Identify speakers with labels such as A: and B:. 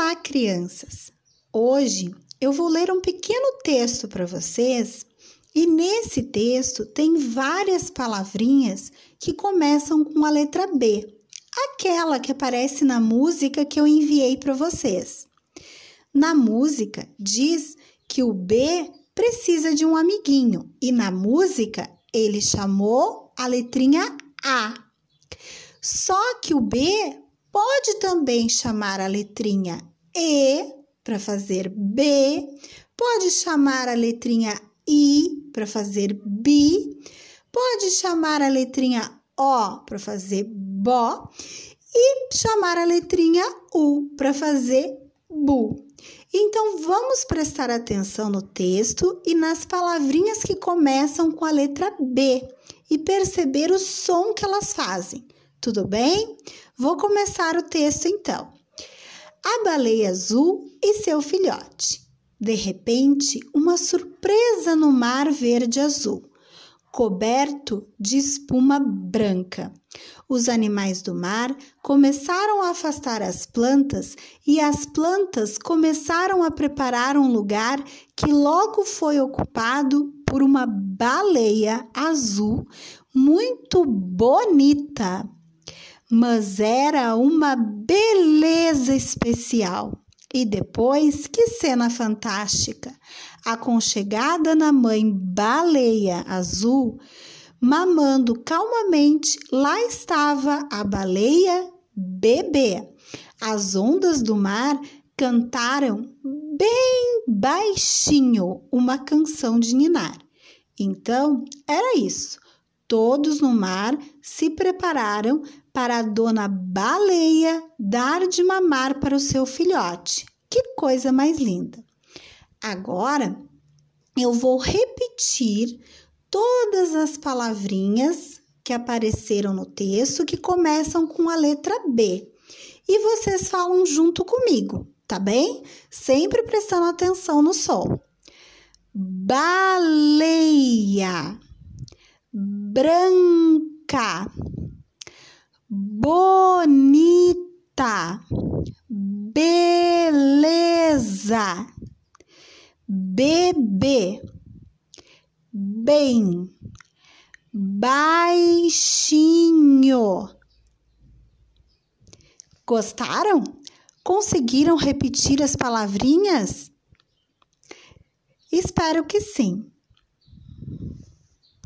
A: Olá, crianças! Hoje eu vou ler um pequeno texto para vocês e nesse texto tem várias palavrinhas que começam com a letra B, aquela que aparece na música que eu enviei para vocês. Na música diz que o B precisa de um amiguinho e na música ele chamou a letrinha A. Só que o B pode também chamar a letrinha E para fazer B, pode chamar a letrinha I para fazer BI, pode chamar a letrinha O para fazer BO e chamar a letrinha U para fazer BU. Então vamos prestar atenção no texto e nas palavrinhas que começam com a letra B e perceber o som que elas fazem. Tudo bem? Vou começar o texto então. A baleia azul e seu filhote. De repente, uma surpresa no mar verde-azul, coberto de espuma branca. Os animais do mar começaram a afastar as plantas e as plantas começaram a preparar um lugar que logo foi ocupado por uma baleia azul muito bonita mas era uma beleza especial. E depois, que cena fantástica! Aconchegada na mãe baleia azul, mamando calmamente, lá estava a baleia bebê. As ondas do mar cantaram bem baixinho uma canção de ninar. Então, era isso. Todos no mar se prepararam para a dona baleia dar de mamar para o seu filhote. Que coisa mais linda! Agora eu vou repetir todas as palavrinhas que apareceram no texto que começam com a letra B. E vocês falam junto comigo, tá bem? Sempre prestando atenção no som. Baleia, branca bonita, beleza, bebê, bem, baixinho. Gostaram? Conseguiram repetir as palavrinhas? Espero que sim.